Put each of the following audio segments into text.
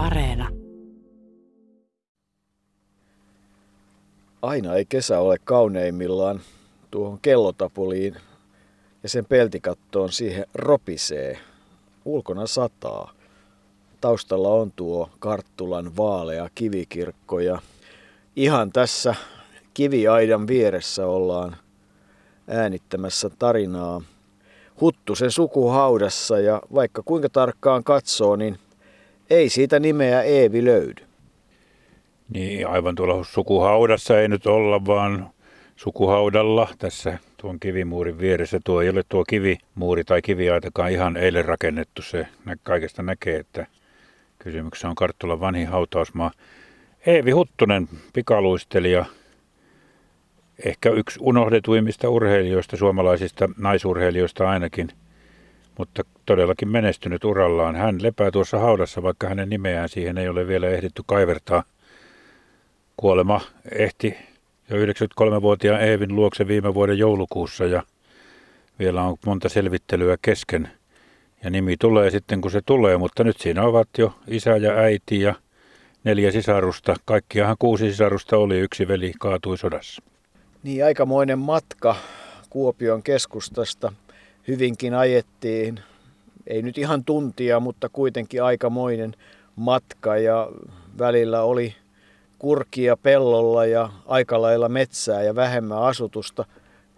Areena. Aina ei kesä ole kauneimmillaan tuohon kellotapuliin ja sen peltikattoon siihen ropisee. Ulkona sataa. Taustalla on tuo Karttulan vaalea kivikirkko ja ihan tässä kiviaidan vieressä ollaan äänittämässä tarinaa Huttusen sukuhaudassa ja vaikka kuinka tarkkaan katsoo, niin ei siitä nimeä Eevi löydy. Niin, aivan tuolla sukuhaudassa ei nyt olla, vaan sukuhaudalla tässä tuon kivimuurin vieressä. Tuo ei ole tuo kivimuuri tai kiviaitakaan ihan eilen rakennettu. Se kaikesta näkee, että kysymyksessä on Karttulan vanhin hautausmaa. Eevi Huttunen, pikaluistelija, ehkä yksi unohdetuimmista urheilijoista, suomalaisista naisurheilijoista ainakin, mutta todellakin menestynyt urallaan. Hän lepää tuossa haudassa, vaikka hänen nimeään siihen ei ole vielä ehditty kaivertaa. Kuolema ehti jo 93-vuotiaan Eevin luokse viime vuoden joulukuussa ja vielä on monta selvittelyä kesken. Ja nimi tulee sitten kun se tulee, mutta nyt siinä ovat jo isä ja äiti ja neljä sisarusta. Kaikkiahan kuusi sisarusta oli, yksi veli kaatui sodassa. Niin, aikamoinen matka Kuopion keskustasta hyvinkin ajettiin. Ei nyt ihan tuntia, mutta kuitenkin aikamoinen matka ja välillä oli kurkia pellolla ja aika lailla metsää ja vähemmän asutusta.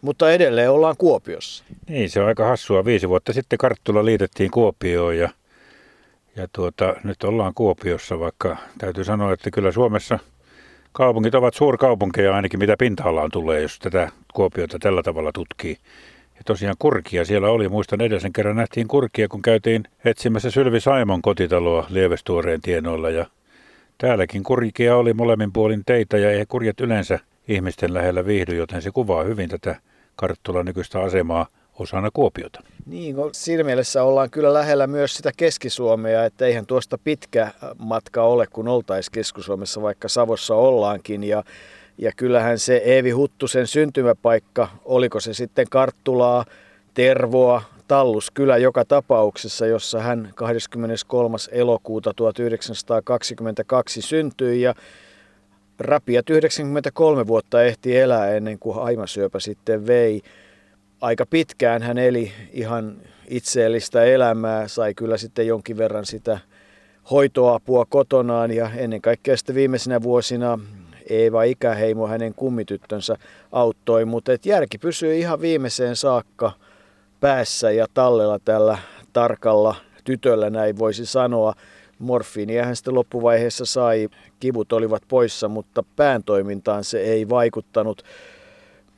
Mutta edelleen ollaan Kuopiossa. Niin, se on aika hassua. Viisi vuotta sitten Karttula liitettiin Kuopioon ja, ja tuota, nyt ollaan Kuopiossa, vaikka täytyy sanoa, että kyllä Suomessa – Kaupungit ovat suurkaupunkeja ainakin mitä pinta-alaan tulee, jos tätä Kuopiota tällä tavalla tutkii. Ja tosiaan kurkia siellä oli. Muistan edellisen kerran nähtiin kurkia, kun käytiin etsimässä Sylvi Saimon kotitaloa Lievestuoreen tienoilla. Ja täälläkin kurkia oli molemmin puolin teitä ja ei kurjat yleensä ihmisten lähellä viihdy, joten se kuvaa hyvin tätä Karttulan nykyistä asemaa osana Kuopiota. Niin, no, siinä mielessä ollaan kyllä lähellä myös sitä Keski-Suomea, että eihän tuosta pitkä matka ole, kun oltaisiin Keski-Suomessa, vaikka Savossa ollaankin. Ja, ja kyllähän se Eevi Huttusen syntymäpaikka, oliko se sitten Karttulaa, Tervoa, Tallus kyllä joka tapauksessa, jossa hän 23. elokuuta 1922 syntyi ja rapiat 93 vuotta ehti elää ennen kuin aimasyöpä sitten vei aika pitkään hän eli ihan itseellistä elämää, sai kyllä sitten jonkin verran sitä hoitoapua kotonaan ja ennen kaikkea sitten viimeisinä vuosina Eeva Ikäheimo, hänen kummityttönsä, auttoi, mutta et järki pysyy ihan viimeiseen saakka päässä ja tallella tällä tarkalla tytöllä, näin voisi sanoa. Morfiinia hän sitten loppuvaiheessa sai, kivut olivat poissa, mutta pään toimintaan se ei vaikuttanut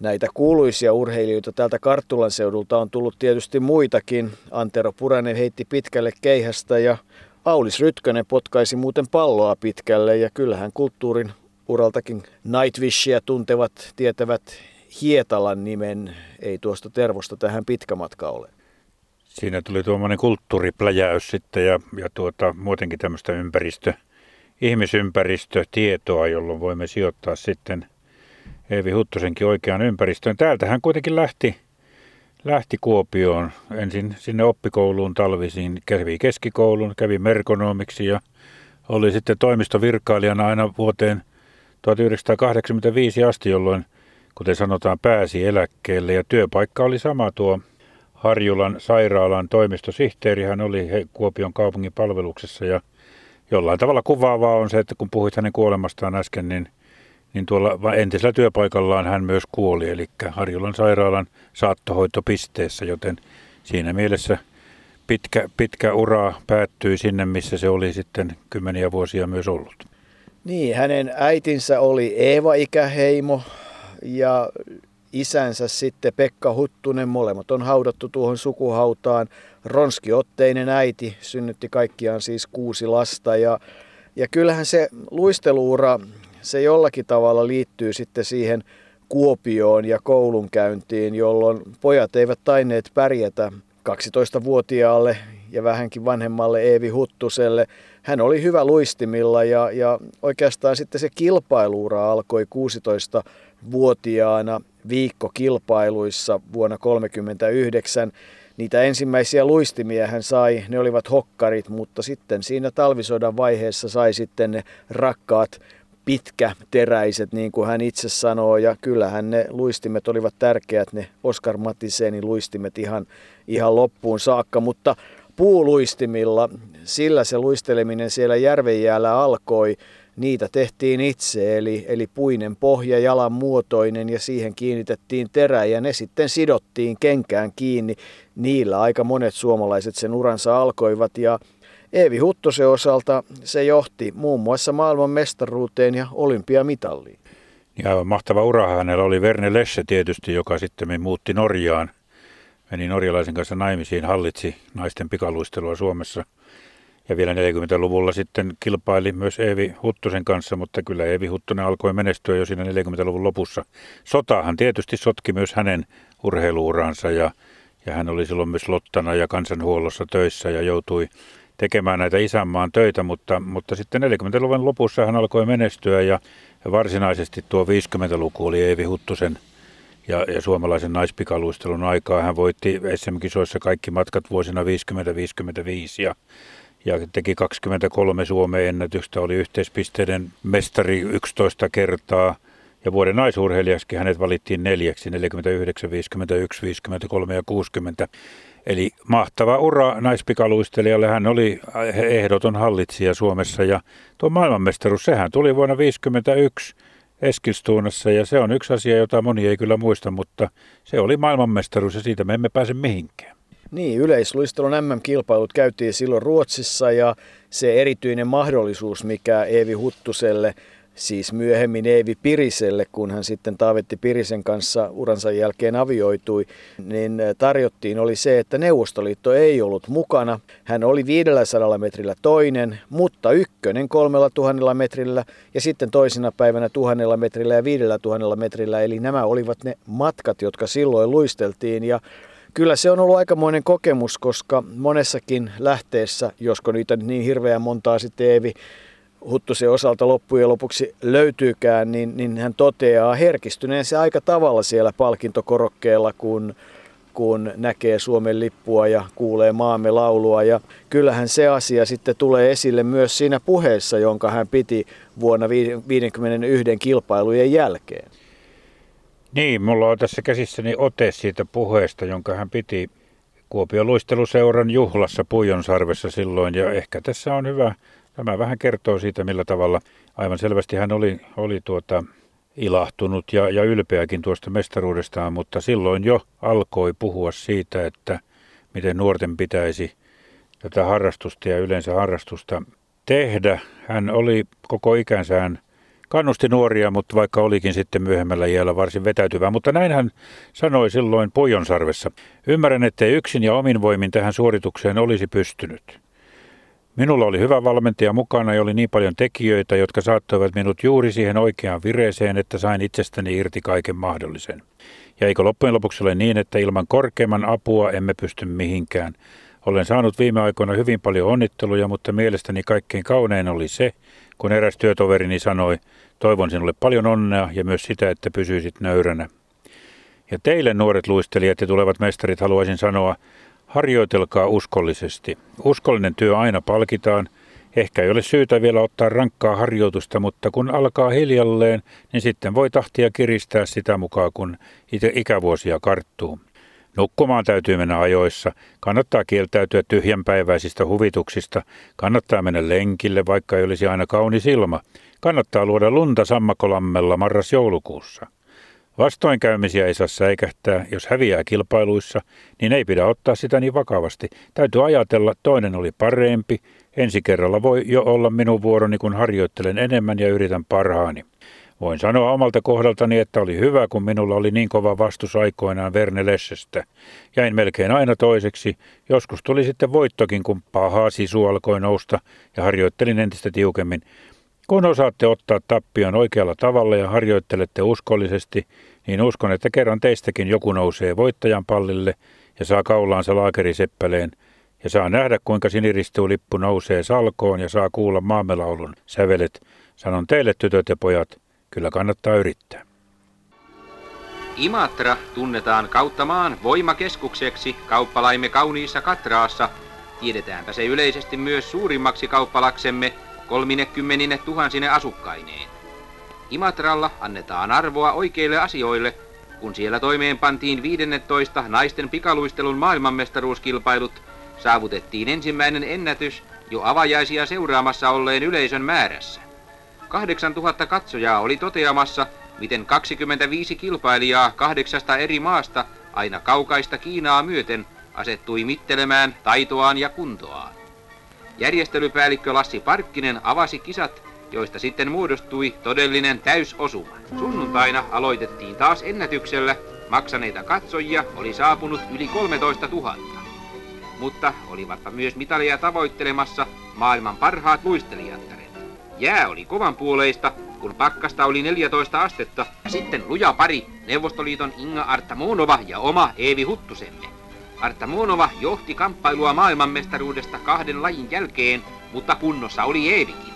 näitä kuuluisia urheilijoita täältä Karttulan seudulta on tullut tietysti muitakin. Antero Puranen heitti pitkälle keihästä ja Aulis Rytkönen potkaisi muuten palloa pitkälle ja kyllähän kulttuurin uraltakin Nightwishia tuntevat tietävät Hietalan nimen. Ei tuosta Tervosta tähän pitkä matka ole. Siinä tuli tuommoinen kulttuuripläjäys sitten ja, ja tuota, muutenkin tämmöistä ympäristö, ihmisympäristötietoa, jolloin voimme sijoittaa sitten – Eevi Huttusenkin oikeaan ympäristöön. Täältä hän kuitenkin lähti, lähti Kuopioon ensin sinne oppikouluun talvisiin, kävi keskikoulun, kävi merkonomiksi ja oli sitten toimistovirkailijana aina vuoteen 1985 asti, jolloin, kuten sanotaan, pääsi eläkkeelle ja työpaikka oli sama tuo Harjulan sairaalan toimistosihteeri. Hän oli Kuopion kaupungin palveluksessa ja jollain tavalla kuvaavaa on se, että kun puhuit hänen kuolemastaan äsken, niin – niin tuolla entisellä työpaikallaan hän myös kuoli, eli Harjulan sairaalan saattohoitopisteessä, joten siinä mielessä pitkä, pitkä ura päättyi sinne, missä se oli sitten kymmeniä vuosia myös ollut. Niin, hänen äitinsä oli Eeva Ikäheimo ja isänsä sitten Pekka Huttunen. Molemmat on haudattu tuohon sukuhautaan. Ronski Otteinen äiti synnytti kaikkiaan siis kuusi lasta ja, ja kyllähän se luisteluura se jollakin tavalla liittyy sitten siihen Kuopioon ja koulunkäyntiin, jolloin pojat eivät taineet pärjätä 12-vuotiaalle ja vähänkin vanhemmalle Eevi Huttuselle. Hän oli hyvä luistimilla ja, ja oikeastaan sitten se kilpailuura alkoi 16-vuotiaana viikkokilpailuissa vuonna 1939. niitä ensimmäisiä luistimia hän sai, ne olivat hokkarit, mutta sitten siinä talvisodan vaiheessa sai sitten ne rakkaat pitkäteräiset, niin kuin hän itse sanoo, ja kyllähän ne luistimet olivat tärkeät, ne Oskar Matisenin luistimet ihan, ihan loppuun saakka, mutta puuluistimilla, sillä se luisteleminen siellä järvenjäällä alkoi, niitä tehtiin itse, eli, eli puinen pohja, jalan muotoinen ja siihen kiinnitettiin terä ja ne sitten sidottiin kenkään kiinni. Niillä aika monet suomalaiset sen uransa alkoivat ja Eevi Huttosen osalta se johti muun muassa maailman mestaruuteen ja olympiamitalliin. Ja aivan mahtava ura hänellä oli Verne Lesse tietysti, joka sitten muutti Norjaan. Meni norjalaisen kanssa naimisiin, hallitsi naisten pikaluistelua Suomessa. Ja vielä 40-luvulla sitten kilpaili myös Eevi Huttusen kanssa, mutta kyllä Eevi Huttunen alkoi menestyä jo siinä 40-luvun lopussa. Sotahan tietysti sotki myös hänen urheiluuransa ja, ja hän oli silloin myös lottana ja kansanhuollossa töissä ja joutui tekemään näitä isänmaan töitä, mutta, mutta sitten 40-luvun lopussa hän alkoi menestyä ja, varsinaisesti tuo 50-luku oli Eevi Huttusen ja, ja suomalaisen naispikaluistelun aikaa. Hän voitti SM-kisoissa kaikki matkat vuosina 50-55 ja, ja teki 23 Suomen ennätystä, oli yhteispisteiden mestari 11 kertaa – ja vuoden naisurheilijaksi hänet valittiin neljäksi, 49, 51, 53 ja 60. Eli mahtava ura naispikaluistelijalle. Hän oli ehdoton hallitsija Suomessa ja tuo maailmanmestaruus, sehän tuli vuonna 1951 Eskilstuunassa ja se on yksi asia, jota moni ei kyllä muista, mutta se oli maailmanmestaruus ja siitä me emme pääse mihinkään. Niin, yleisluistelun MM-kilpailut käytiin silloin Ruotsissa ja se erityinen mahdollisuus, mikä Eevi Huttuselle – siis myöhemmin Eevi Piriselle, kun hän sitten Taavetti Pirisen kanssa uransa jälkeen avioitui, niin tarjottiin oli se, että Neuvostoliitto ei ollut mukana. Hän oli 500 metrillä toinen, mutta ykkönen kolmella tuhannella metrillä ja sitten toisena päivänä tuhannella metrillä ja viidellä tuhannella metrillä. Eli nämä olivat ne matkat, jotka silloin luisteltiin ja Kyllä se on ollut aikamoinen kokemus, koska monessakin lähteessä, josko niitä niin hirveän montaa sitten Eevi Huttusen osalta loppujen lopuksi löytyykään, niin, niin hän toteaa herkistyneensä aika tavalla siellä palkintokorokkeella, kun, kun näkee Suomen lippua ja kuulee maamme laulua. Ja kyllähän se asia sitten tulee esille myös siinä puheessa, jonka hän piti vuonna 51 kilpailujen jälkeen. Niin, mulla on tässä käsissäni ote siitä puheesta, jonka hän piti Kuopion luisteluseuran juhlassa Puijonsarvessa silloin. Ja ehkä tässä on hyvä Tämä vähän kertoo siitä, millä tavalla aivan selvästi hän oli, oli tuota, ilahtunut ja, ja ylpeäkin tuosta mestaruudestaan, mutta silloin jo alkoi puhua siitä, että miten nuorten pitäisi tätä harrastusta ja yleensä harrastusta tehdä. Hän oli koko ikänsään kannusti nuoria, mutta vaikka olikin sitten myöhemmällä iällä varsin vetäytyvä. Mutta näin hän sanoi silloin Pojonsarvessa. Ymmärrän, ettei yksin ja omin voimin tähän suoritukseen olisi pystynyt. Minulla oli hyvä valmentaja mukana ja oli niin paljon tekijöitä, jotka saattoivat minut juuri siihen oikeaan vireeseen, että sain itsestäni irti kaiken mahdollisen. Ja eikö loppujen lopuksi ole niin, että ilman korkeamman apua emme pysty mihinkään. Olen saanut viime aikoina hyvin paljon onnitteluja, mutta mielestäni kaikkein kaunein oli se, kun eräs työtoverini sanoi, toivon sinulle paljon onnea ja myös sitä, että pysyisit nöyränä. Ja teille nuoret luistelijat ja tulevat mestarit haluaisin sanoa, Harjoitelkaa uskollisesti. Uskollinen työ aina palkitaan. Ehkä ei ole syytä vielä ottaa rankkaa harjoitusta, mutta kun alkaa hiljalleen, niin sitten voi tahtia kiristää sitä mukaan, kun ikävuosia karttuu. Nukkumaan täytyy mennä ajoissa. Kannattaa kieltäytyä tyhjänpäiväisistä huvituksista. Kannattaa mennä lenkille, vaikka ei olisi aina kaunis ilma. Kannattaa luoda lunta sammakolammella marras-joulukuussa. Vastoinkäymisiä ei saa säikähtää. Jos häviää kilpailuissa, niin ei pidä ottaa sitä niin vakavasti. Täytyy ajatella, toinen oli parempi. Ensi kerralla voi jo olla minun vuoroni, kun harjoittelen enemmän ja yritän parhaani. Voin sanoa omalta kohdaltani, että oli hyvä, kun minulla oli niin kova vastus aikoinaan Verne Lessestä. Jäin melkein aina toiseksi. Joskus tuli sitten voittokin, kun paha sisu alkoi nousta ja harjoittelin entistä tiukemmin. Kun osaatte ottaa tappion oikealla tavalla ja harjoittelette uskollisesti, niin uskon, että kerran teistäkin joku nousee voittajan pallille ja saa kaulaansa laakeriseppäleen ja saa nähdä, kuinka siniristuulippu nousee salkoon ja saa kuulla maamelaulun sävelet. Sanon teille, tytöt ja pojat, kyllä kannattaa yrittää. Imatra tunnetaan kautta maan voimakeskukseksi kauppalaimme kauniissa Katraassa. Tiedetäänpä se yleisesti myös suurimmaksi kauppalaksemme kolminekymmenine tuhansine asukkaineen. Imatralla annetaan arvoa oikeille asioille, kun siellä toimeenpantiin 15 naisten pikaluistelun maailmanmestaruuskilpailut, saavutettiin ensimmäinen ennätys jo avajaisia seuraamassa olleen yleisön määrässä. 8000 katsojaa oli toteamassa, miten 25 kilpailijaa kahdeksasta eri maasta aina kaukaista Kiinaa myöten asettui mittelemään taitoaan ja kuntoaan. Järjestelypäällikkö Lassi Parkkinen avasi kisat, joista sitten muodostui todellinen täysosuma. Sunnuntaina aloitettiin taas ennätyksellä, maksaneita katsojia oli saapunut yli 13 000. Mutta olivatpa myös mitalia tavoittelemassa maailman parhaat luistelijattaret. Jää oli kovan puoleista, kun pakkasta oli 14 astetta, ja sitten luja pari, Neuvostoliiton Inga Artamonova ja oma Eevi Huttusemme. Artamonova johti kamppailua maailmanmestaruudesta kahden lajin jälkeen, mutta kunnossa oli Eevikin.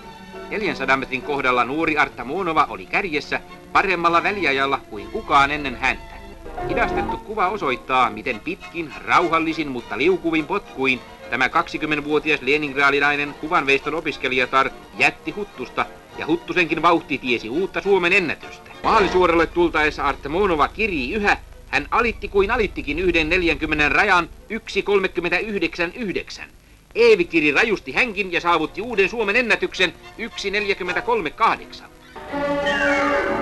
400 metrin kohdalla nuori Artamonova oli kärjessä paremmalla väliajalla kuin kukaan ennen häntä. Hidastettu kuva osoittaa, miten pitkin, rauhallisin mutta liukuvin potkuin tämä 20-vuotias leningradilainen kuvanveiston opiskelijatar jätti Huttusta ja Huttusenkin vauhti tiesi uutta Suomen ennätystä. Maalisuoralle tultaessa Artemonova kirii yhä, hän alitti kuin alittikin yhden 40 rajan 1.39.9. Eevi kiri rajusti hänkin ja saavutti uuden Suomen ennätyksen 1.43.8.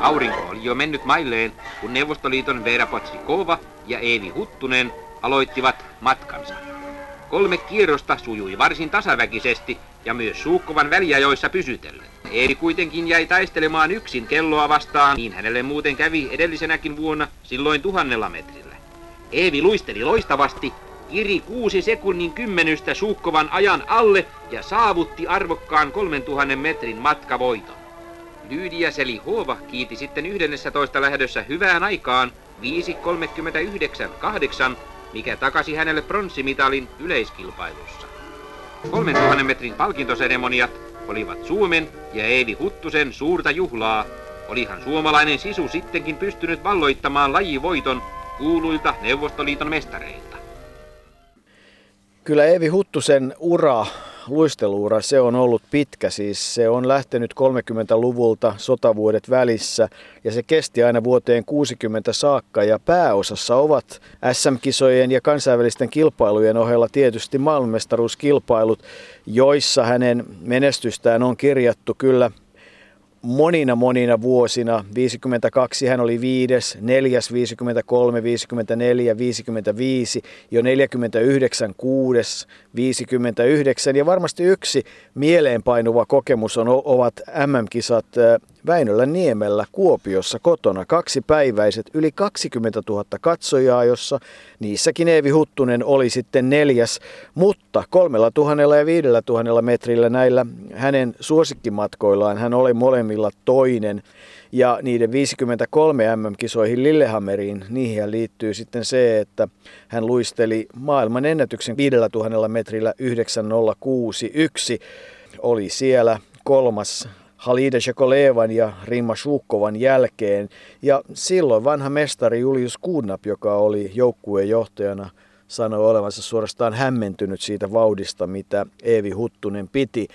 Aurinko oli jo mennyt mailleen, kun Neuvostoliiton Veera Potsikova ja Eevi Huttunen aloittivat matkansa. Kolme kierrosta sujui varsin tasaväkisesti ja myös suukkovan väliajoissa pysytellen. Eevi kuitenkin jäi taistelemaan yksin kelloa vastaan, niin hänelle muuten kävi edellisenäkin vuonna silloin tuhannella metrillä. Eevi luisteli loistavasti, kiri kuusi sekunnin kymmenystä suukkovan ajan alle ja saavutti arvokkaan 3000 metrin matkavoiton. Lydia Selihova kiiti sitten 11 lähdössä hyvään aikaan 5.39.8, mikä takasi hänelle pronssimitalin yleiskilpailussa. 3000 metrin palkintoseremoniat olivat Suomen ja Eevi Huttusen suurta juhlaa. Olihan suomalainen sisu sittenkin pystynyt valloittamaan lajivoiton kuuluilta Neuvostoliiton mestareilta. Kyllä Eevi Huttusen ura luisteluura, se on ollut pitkä. Siis se on lähtenyt 30-luvulta sotavuodet välissä ja se kesti aina vuoteen 60 saakka ja pääosassa ovat SM-kisojen ja kansainvälisten kilpailujen ohella tietysti maailmanmestaruuskilpailut, joissa hänen menestystään on kirjattu kyllä monina monina vuosina. 52 hän oli viides, neljäs 53, 54, 55, jo 49 kuudes, 59 ja varmasti yksi mieleenpainuva kokemus on, ovat MM-kisat Väinöllä Niemellä Kuopiossa kotona kaksipäiväiset yli 20 000 katsojaa, jossa niissäkin Eevi Huttunen oli sitten neljäs, mutta kolmella tuhannella ja viidellä tuhannella metrillä näillä hänen suosikkimatkoillaan hän oli molemmilla toinen. Ja niiden 53 MM-kisoihin Lillehammeriin, niihin liittyy sitten se, että hän luisteli maailman ennätyksen 5000 metrillä 9061. Oli siellä kolmas Halida Shekolevan ja Rimma Shukovan jälkeen. Ja silloin vanha mestari Julius Kunnap, joka oli joukkueen johtajana, sanoi olevansa suorastaan hämmentynyt siitä vauhdista, mitä Eevi Huttunen piti.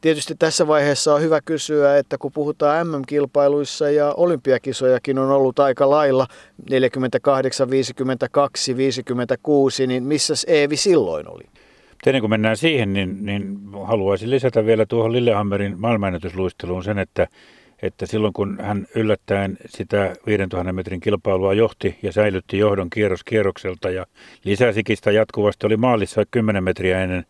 Tietysti tässä vaiheessa on hyvä kysyä, että kun puhutaan MM-kilpailuissa ja olympiakisojakin on ollut aika lailla 48, 52, 56, niin missä Eevi silloin oli? Ennen kuin mennään siihen, niin, niin haluaisin lisätä vielä tuohon Lillehammerin maailmanennätysluisteluun sen, että, että silloin kun hän yllättäen sitä 5000 metrin kilpailua johti ja säilytti johdon kierros kierrokselta ja lisäsikin sitä jatkuvasti, oli maalissa 10 metriä ennen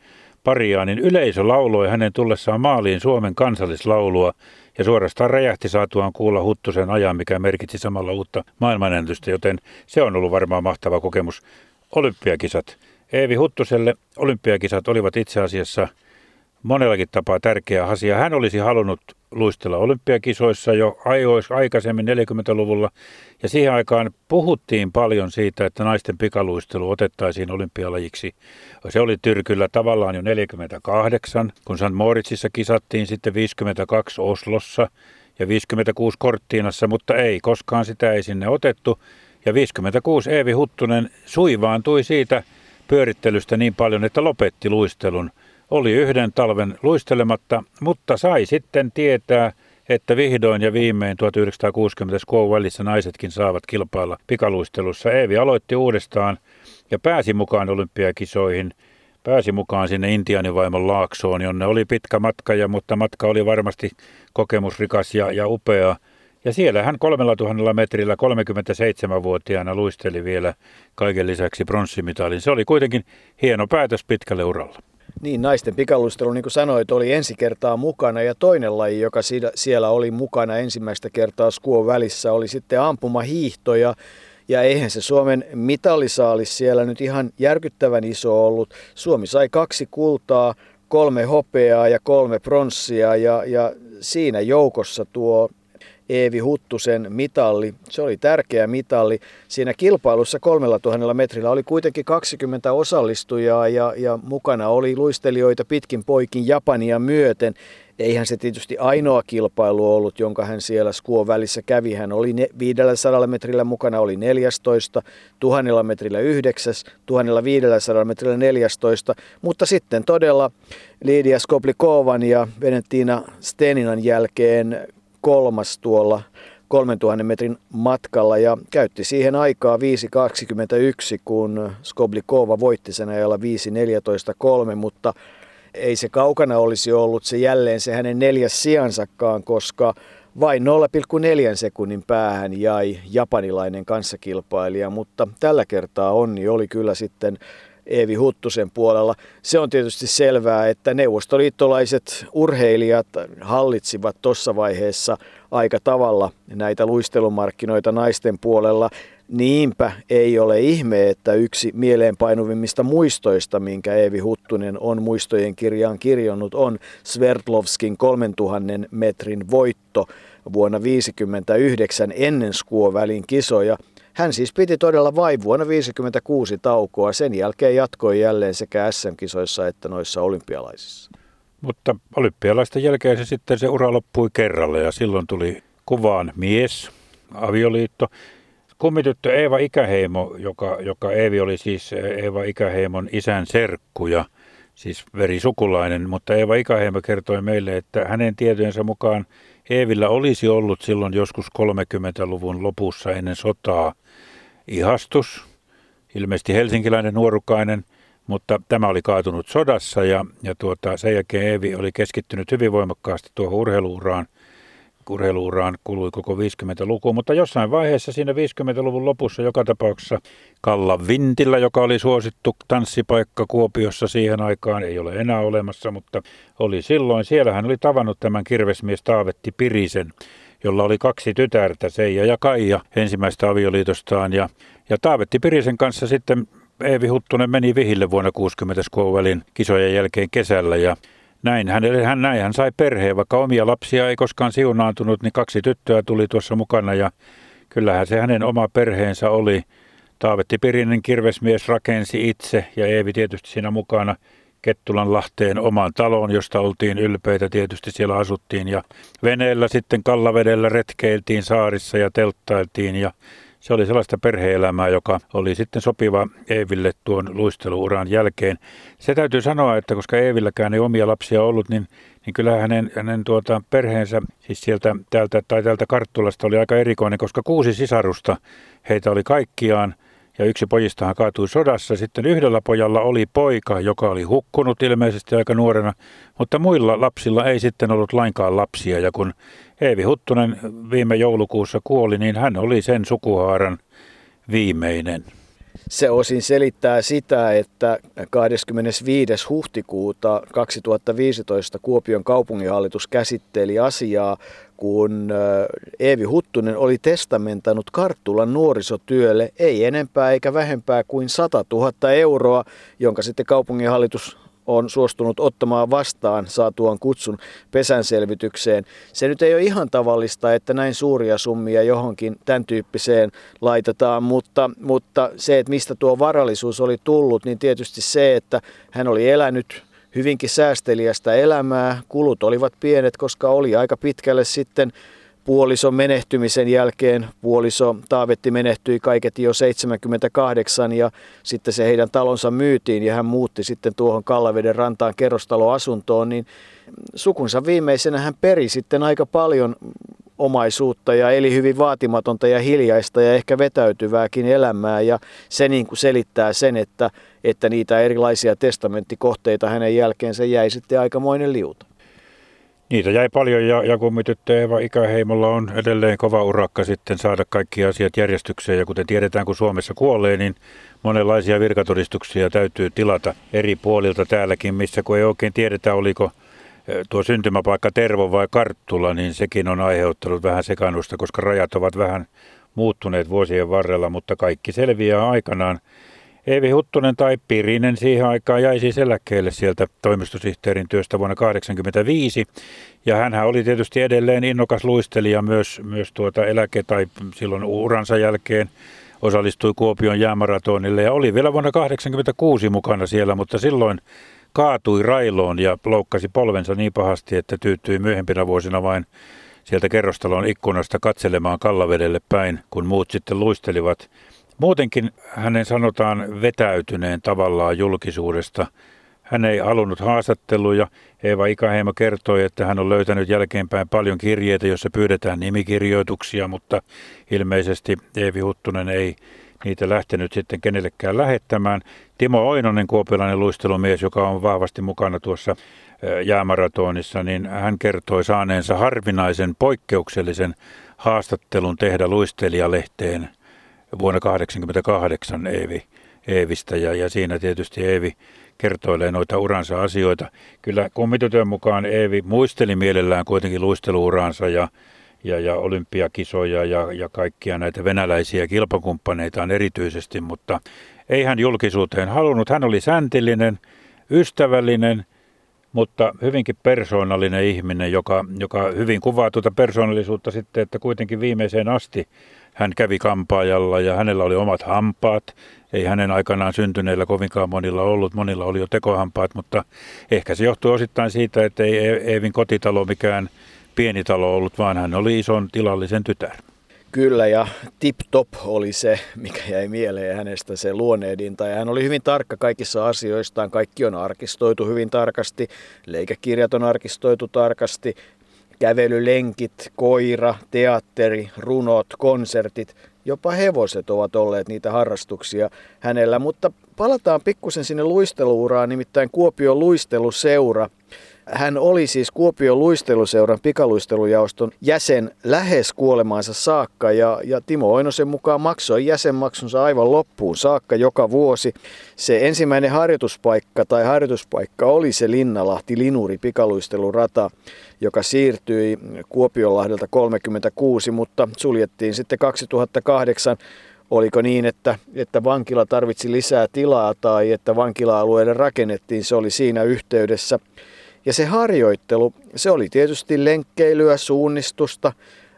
pariaan, niin yleisö lauloi hänen tullessaan maaliin Suomen kansallislaulua ja suorastaan räjähti saatuaan kuulla Huttusen ajan, mikä merkitsi samalla uutta maailmanennätystä, joten se on ollut varmaan mahtava kokemus. Olympiakisat. Eevi Huttuselle olympiakisat olivat itse asiassa monellakin tapaa tärkeä asia. Hän olisi halunnut luistella olympiakisoissa jo aikaisemmin 40-luvulla ja siihen aikaan puhuttiin paljon siitä, että naisten pikaluistelu otettaisiin olympialajiksi. Se oli Tyrkyllä tavallaan jo 48, kun St. Moritzissa kisattiin sitten 52 Oslossa ja 56 Korttiinassa, mutta ei, koskaan sitä ei sinne otettu. Ja 56 Eevi Huttunen suivaantui siitä pyörittelystä niin paljon, että lopetti luistelun. Oli yhden talven luistelematta, mutta sai sitten tietää, että vihdoin ja viimein 1960 Squaw välissä naisetkin saavat kilpailla pikaluistelussa. Eevi aloitti uudestaan ja pääsi mukaan olympiakisoihin. Pääsi mukaan sinne Intianivaimon laaksoon, jonne oli pitkä matka, ja, mutta matka oli varmasti kokemusrikas ja, ja upea. Ja siellä hän kolmella tuhannella metrillä 37-vuotiaana luisteli vielä kaiken lisäksi pronssimitalin. Se oli kuitenkin hieno päätös pitkälle uralla. Niin, naisten pikaluistelu, niin kuin sanoit, oli ensi kertaa mukana ja toinen laji, joka siellä oli mukana ensimmäistä kertaa skuon välissä, oli sitten ampumahiihto ja ja eihän se Suomen mitallisaalis siellä nyt ihan järkyttävän iso ollut. Suomi sai kaksi kultaa, kolme hopeaa ja kolme pronssia ja, ja siinä joukossa tuo Eevi Huttusen mitalli. Se oli tärkeä mitalli. Siinä kilpailussa kolmella tuhannella metrillä oli kuitenkin 20 osallistujaa ja, ja mukana oli luistelijoita pitkin poikin Japania myöten. Eihän se tietysti ainoa kilpailu ollut, jonka hän siellä Skuon välissä kävi. Hän oli 500 metrillä mukana, oli 14, 1000 metrillä 9, 1500 metrillä 14, mutta sitten todella Lidia Skoplikovan ja Venettina Steninan jälkeen kolmas tuolla 3000 metrin matkalla ja käytti siihen aikaa 5.21, kun Skoblikova voitti sen ajalla 5.14.3, mutta ei se kaukana olisi ollut se jälleen se hänen neljäs sijansakaan, koska vain 0,4 sekunnin päähän jäi japanilainen kanssakilpailija, mutta tällä kertaa onni oli kyllä sitten Eevi Huttusen puolella. Se on tietysti selvää, että neuvostoliittolaiset urheilijat hallitsivat tuossa vaiheessa aika tavalla näitä luistelumarkkinoita naisten puolella. Niinpä ei ole ihme, että yksi mieleenpainuvimmista muistoista, minkä Eevi Huttunen on muistojen kirjaan kirjannut, on Sverdlovskin 3000 metrin voitto vuonna 1959 ennen Skuovälin kisoja. Hän siis piti todella vain vuonna 1956 taukoa. Sen jälkeen jatkoi jälleen sekä SM-kisoissa että noissa olympialaisissa. Mutta olympialaisten jälkeen se sitten se ura loppui kerralle ja silloin tuli kuvaan mies, avioliitto. Kummityttö Eeva Ikäheimo, joka, joka Eevi oli siis Eeva Ikäheimon isän serkku ja siis verisukulainen, mutta Eeva Ikäheimo kertoi meille, että hänen tietojensa mukaan Eevillä olisi ollut silloin joskus 30-luvun lopussa ennen sotaa ihastus, ilmeisesti helsinkiläinen nuorukainen, mutta tämä oli kaatunut sodassa ja, ja tuota, sen jälkeen Eevi oli keskittynyt hyvin voimakkaasti tuohon urheiluuraan urheiluuraan kului koko 50-luku, mutta jossain vaiheessa siinä 50-luvun lopussa joka tapauksessa Kalla Vintillä, joka oli suosittu tanssipaikka Kuopiossa siihen aikaan, ei ole enää olemassa, mutta oli silloin. Siellä hän oli tavannut tämän kirvesmies Taavetti Pirisen, jolla oli kaksi tytärtä, Seija ja Kaija, ensimmäistä avioliitostaan. Ja, ja Taavetti Pirisen kanssa sitten Eevi Huttunen meni vihille vuonna 60 Skouvelin kisojen jälkeen kesällä ja näin hän, hän, näin hän sai perheen, vaikka omia lapsia ei koskaan siunaantunut, niin kaksi tyttöä tuli tuossa mukana ja kyllähän se hänen oma perheensä oli. Taavetti Pirinen kirvesmies rakensi itse ja Eevi tietysti siinä mukana Kettulan Lahteen omaan taloon, josta oltiin ylpeitä. Tietysti siellä asuttiin ja veneellä sitten Kallavedellä retkeiltiin saarissa ja telttailtiin ja se oli sellaista perheelämää, joka oli sitten sopiva Eeville tuon luisteluuran jälkeen. Se täytyy sanoa, että koska Eevilläkään ei omia lapsia ollut, niin, niin kyllä hänen, hänen tuota perheensä, siis sieltä täältä, tai täältä Karttulasta oli aika erikoinen, koska kuusi sisarusta heitä oli kaikkiaan – ja yksi pojistahan kaatui sodassa. Sitten yhdellä pojalla oli poika, joka oli hukkunut ilmeisesti aika nuorena, mutta muilla lapsilla ei sitten ollut lainkaan lapsia. Ja kun Eevi Huttunen viime joulukuussa kuoli, niin hän oli sen sukuhaaran viimeinen. Se osin selittää sitä, että 25. huhtikuuta 2015 Kuopion kaupunginhallitus käsitteli asiaa, kun Eevi Huttunen oli testamentannut Karttulan nuorisotyölle ei enempää eikä vähempää kuin 100 000 euroa, jonka sitten kaupunginhallitus on suostunut ottamaan vastaan saatuaan kutsun pesänselvitykseen. Se nyt ei ole ihan tavallista, että näin suuria summia johonkin tämän tyyppiseen laitetaan, mutta, mutta se, että mistä tuo varallisuus oli tullut, niin tietysti se, että hän oli elänyt hyvinkin säästeliästä elämää. Kulut olivat pienet, koska oli aika pitkälle sitten puolison menehtymisen jälkeen. Puoliso Taavetti menehtyi kaiketi jo 78 ja sitten se heidän talonsa myytiin ja hän muutti sitten tuohon Kallaveden rantaan kerrostaloasuntoon, niin sukunsa viimeisenä hän peri sitten aika paljon omaisuutta ja eli hyvin vaatimatonta ja hiljaista ja ehkä vetäytyvääkin elämää ja se niin kuin selittää sen, että, että niitä erilaisia testamenttikohteita hänen jälkeensä jäi sitten aikamoinen liuta. Niitä jäi paljon ja, ja kummityttö Eeva Ikäheimolla on edelleen kova urakka sitten saada kaikki asiat järjestykseen. Ja kuten tiedetään, kun Suomessa kuolee, niin monenlaisia virkatodistuksia täytyy tilata eri puolilta täälläkin, missä kun ei oikein tiedetä, oliko tuo syntymäpaikka Tervo vai Karttula, niin sekin on aiheuttanut vähän sekannusta, koska rajat ovat vähän muuttuneet vuosien varrella, mutta kaikki selviää aikanaan. Eevi Huttunen tai Pirinen siihen aikaan jäi siis eläkkeelle sieltä toimistosihteerin työstä vuonna 1985. Ja hän oli tietysti edelleen innokas luistelija myös, myös tuota eläke- tai silloin uransa jälkeen osallistui Kuopion jäämaratonille ja oli vielä vuonna 1986 mukana siellä, mutta silloin kaatui railoon ja loukkasi polvensa niin pahasti, että tyytyi myöhempinä vuosina vain sieltä kerrostalon ikkunasta katselemaan Kallavedelle päin, kun muut sitten luistelivat. Muutenkin hänen sanotaan vetäytyneen tavallaan julkisuudesta. Hän ei halunnut haastatteluja. Eeva Ikaheimo kertoi, että hän on löytänyt jälkeenpäin paljon kirjeitä, joissa pyydetään nimikirjoituksia, mutta ilmeisesti Eevi Huttunen ei niitä lähtenyt sitten kenellekään lähettämään. Timo Oinonen, kuopilainen luistelumies, joka on vahvasti mukana tuossa jäämaratonissa, niin hän kertoi saaneensa harvinaisen poikkeuksellisen haastattelun tehdä luistelijalehteen vuonna 1988 Eevi, Eevistä ja, ja siinä tietysti Eevi kertoilee noita uransa asioita. Kyllä kummitytön mukaan Eevi muisteli mielellään kuitenkin luisteluuransa ja ja, ja olympiakisoja ja, ja kaikkia näitä venäläisiä kilpakumppaneitaan erityisesti, mutta ei hän julkisuuteen halunnut. Hän oli säntillinen, ystävällinen, mutta hyvinkin persoonallinen ihminen, joka, joka hyvin kuvaa tuota persoonallisuutta sitten, että kuitenkin viimeiseen asti hän kävi kampaajalla ja hänellä oli omat hampaat. Ei hänen aikanaan syntyneillä kovinkaan monilla ollut, monilla oli jo tekohampaat, mutta ehkä se johtuu osittain siitä, että ei Eevin kotitalo mikään pieni talo ollut, vaan hän oli ison tilallisen tytär. Kyllä, ja tip-top oli se, mikä jäi mieleen hänestä, se luonehdinta. Ja hän oli hyvin tarkka kaikissa asioistaan. Kaikki on arkistoitu hyvin tarkasti, leikekirjat on arkistoitu tarkasti, kävelylenkit, koira, teatteri, runot, konsertit, jopa hevoset ovat olleet niitä harrastuksia hänellä. Mutta palataan pikkusen sinne luisteluuraan, nimittäin Kuopion luisteluseura – hän oli siis Kuopion luisteluseuran pikaluistelujaoston jäsen lähes kuolemaansa saakka ja, ja Timo Oinosen mukaan maksoi jäsenmaksunsa aivan loppuun saakka joka vuosi. Se ensimmäinen harjoituspaikka tai harjoituspaikka oli se Linnalahti Linuri pikaluistelurata, joka siirtyi Kuopionlahdelta 36, mutta suljettiin sitten 2008 oliko niin, että, että vankila tarvitsi lisää tilaa tai että vankila-alueelle rakennettiin, se oli siinä yhteydessä. Ja se harjoittelu, se oli tietysti lenkkeilyä, suunnistusta.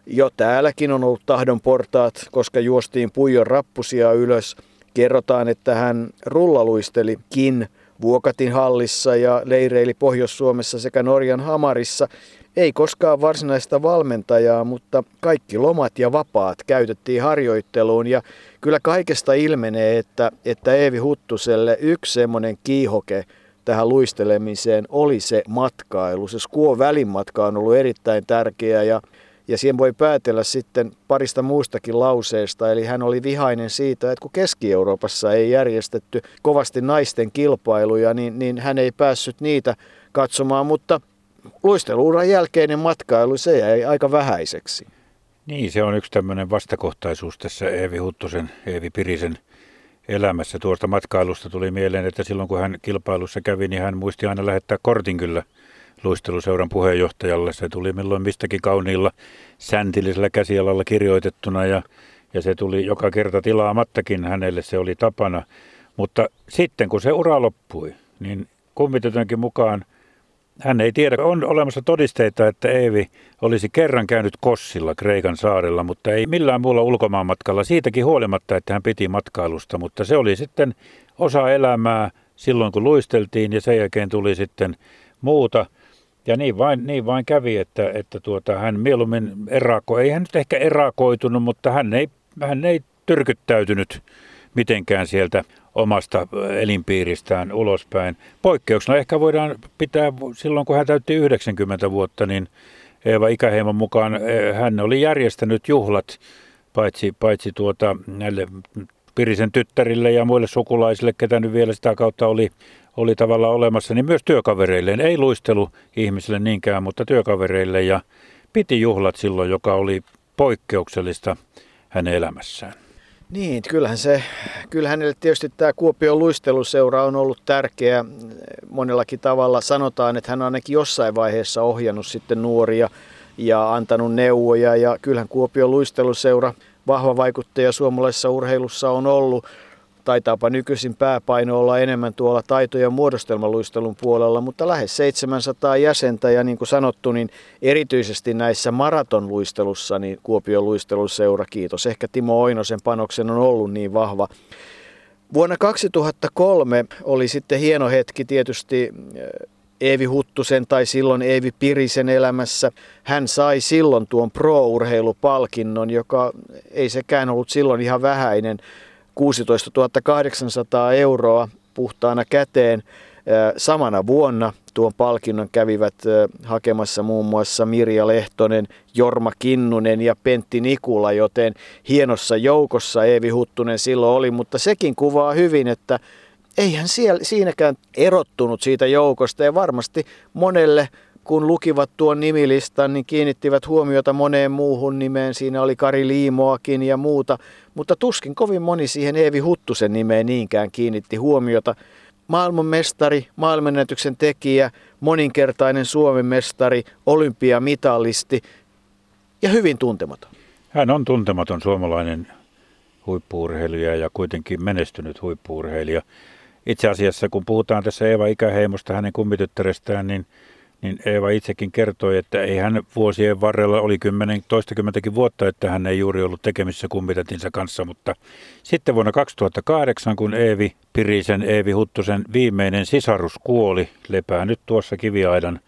Jo täälläkin on ollut tahdon portaat, koska juostiin puijon rappusia ylös. Kerrotaan, että hän rullaluistelikin Vuokatin hallissa ja leireili Pohjois-Suomessa sekä Norjan Hamarissa. Ei koskaan varsinaista valmentajaa, mutta kaikki lomat ja vapaat käytettiin harjoitteluun ja kyllä kaikesta ilmenee, että, että Eevi Huttuselle yksi semmoinen kiihoke – tähän luistelemiseen oli se matkailu. Se Skuon välimatka on ollut erittäin tärkeä ja, ja siihen voi päätellä sitten parista muustakin lauseesta. Eli hän oli vihainen siitä, että kun Keski-Euroopassa ei järjestetty kovasti naisten kilpailuja, niin, niin hän ei päässyt niitä katsomaan, mutta luisteluuran jälkeinen matkailu, se jäi aika vähäiseksi. Niin, se on yksi tämmöinen vastakohtaisuus tässä Eevi Huttusen, Eevi Pirisen – elämässä. Tuosta matkailusta tuli mieleen, että silloin kun hän kilpailussa kävi, niin hän muisti aina lähettää kortin kyllä luisteluseuran puheenjohtajalle. Se tuli milloin mistäkin kauniilla säntillisellä käsialalla kirjoitettuna ja, ja se tuli joka kerta tilaamattakin hänelle, se oli tapana. Mutta sitten kun se ura loppui, niin kummitetönkin mukaan hän ei tiedä, on olemassa todisteita, että Eevi olisi kerran käynyt Kossilla Kreikan saarella, mutta ei millään muulla ulkomaanmatkalla siitäkin huolimatta, että hän piti matkailusta, mutta se oli sitten osa elämää silloin, kun luisteltiin ja sen jälkeen tuli sitten muuta. Ja niin vain, niin vain kävi, että, että tuota, hän mieluummin erako, ei hän nyt ehkä erakoitunut, mutta hän ei, hän ei tyrkyttäytynyt mitenkään sieltä omasta elinpiiristään ulospäin. Poikkeuksena ehkä voidaan pitää silloin, kun hän täytti 90 vuotta, niin Eeva Ikäheimon mukaan eh, hän oli järjestänyt juhlat paitsi, paitsi tuota, näille Pirisen tyttärille ja muille sukulaisille, ketä nyt vielä sitä kautta oli, oli tavalla olemassa, niin myös työkavereilleen. Ei luistelu ihmisille niinkään, mutta työkavereille ja piti juhlat silloin, joka oli poikkeuksellista hänen elämässään. Niin, kyllähän, se, kyllähän hänelle tietysti tämä Kuopion luisteluseura on ollut tärkeä monellakin tavalla. Sanotaan, että hän on ainakin jossain vaiheessa ohjannut sitten nuoria ja antanut neuvoja. Ja kyllähän Kuopion luisteluseura vahva vaikuttaja suomalaisessa urheilussa on ollut taitaapa nykyisin pääpaino olla enemmän tuolla taito- ja muodostelmaluistelun puolella, mutta lähes 700 jäsentä ja niin kuin sanottu, niin erityisesti näissä maratonluistelussa, niin Kuopion luisteluseura, kiitos ehkä Timo Oinosen panoksen on ollut niin vahva. Vuonna 2003 oli sitten hieno hetki tietysti eh, Eevi Huttusen tai silloin Eevi Pirisen elämässä. Hän sai silloin tuon pro-urheilupalkinnon, joka ei sekään ollut silloin ihan vähäinen. 16 800 euroa puhtaana käteen. Samana vuonna tuon palkinnon kävivät hakemassa muun muassa Mirja Lehtonen, Jorma Kinnunen ja Pentti Nikula, joten hienossa joukossa Eevi Huttunen silloin oli, mutta sekin kuvaa hyvin, että eihän siellä, siinäkään erottunut siitä joukosta ja varmasti monelle kun lukivat tuon nimilistan, niin kiinnittivät huomiota moneen muuhun nimeen. Siinä oli Kari Liimoakin ja muuta, mutta tuskin kovin moni siihen Eevi Huttusen nimeen niinkään kiinnitti huomiota. Maailmanmestari, maailmanennätyksen tekijä, moninkertainen Suomen mestari, olympiamitalisti ja hyvin tuntematon. Hän on tuntematon suomalainen huippuurheilija ja kuitenkin menestynyt huippuurheilija. Itse asiassa kun puhutaan tässä Eeva Ikäheimosta, hänen kummityttärestään, niin niin Eeva itsekin kertoi, että ei hän vuosien varrella, oli kymmenen, toistakymmentäkin vuotta, että hän ei juuri ollut tekemissä kummitatinsa kanssa, mutta sitten vuonna 2008, kun Eevi Pirisen, Eevi Huttusen viimeinen sisarus kuoli, lepää nyt tuossa kiviaidan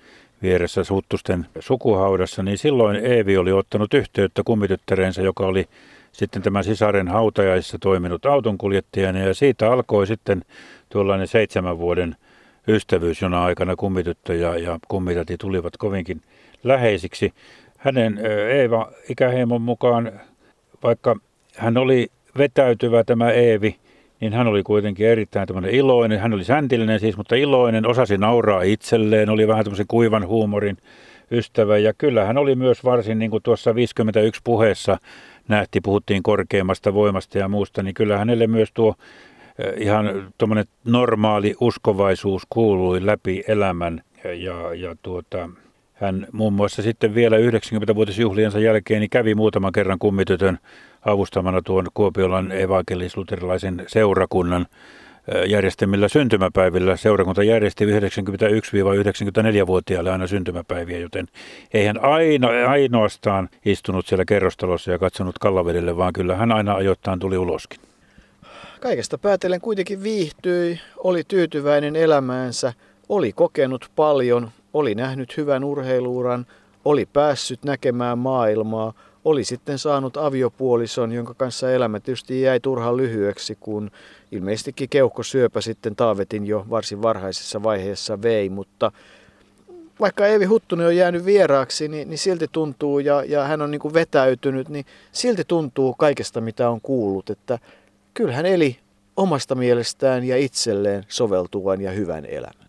vieressä Huttusten sukuhaudassa, niin silloin Eevi oli ottanut yhteyttä kummityttäreensä, joka oli sitten tämän sisaren hautajaisissa toiminut autonkuljettajana ja siitä alkoi sitten tuollainen seitsemän vuoden ystävyys, jona aikana kummityttö ja, ja kummitati tulivat kovinkin läheisiksi. Hänen Eeva ikäheimon mukaan, vaikka hän oli vetäytyvä tämä Eevi, niin hän oli kuitenkin erittäin tämmöinen iloinen. Hän oli säntillinen siis, mutta iloinen, osasi nauraa itselleen, oli vähän tämmöisen kuivan huumorin ystävä. Ja kyllä hän oli myös varsin, niin kuin tuossa 51 puheessa nähti, puhuttiin korkeimmasta voimasta ja muusta, niin kyllä hänelle myös tuo ihan tuommoinen normaali uskovaisuus kuului läpi elämän ja, ja tuota, hän muun muassa sitten vielä 90-vuotisjuhliensa jälkeen niin kävi muutaman kerran kummitytön avustamana tuon Kuopiolan evankelis-luterilaisen seurakunnan järjestämillä syntymäpäivillä. Seurakunta järjesti 91-94-vuotiaille aina syntymäpäiviä, joten ei hän aino, ainoastaan istunut siellä kerrostalossa ja katsonut kallavedelle, vaan kyllä hän aina ajoittain tuli uloskin kaikesta päätellen kuitenkin viihtyi, oli tyytyväinen elämäänsä, oli kokenut paljon, oli nähnyt hyvän urheiluuran, oli päässyt näkemään maailmaa, oli sitten saanut aviopuolison, jonka kanssa elämä tietysti jäi turhan lyhyeksi, kun ilmeisestikin keuhkosyöpä sitten Taavetin jo varsin varhaisessa vaiheessa vei, mutta vaikka Eevi Huttunen on jäänyt vieraaksi, niin, niin silti tuntuu, ja, ja hän on niin vetäytynyt, niin silti tuntuu kaikesta, mitä on kuullut, että kyllä hän eli omasta mielestään ja itselleen soveltuvan ja hyvän elämän.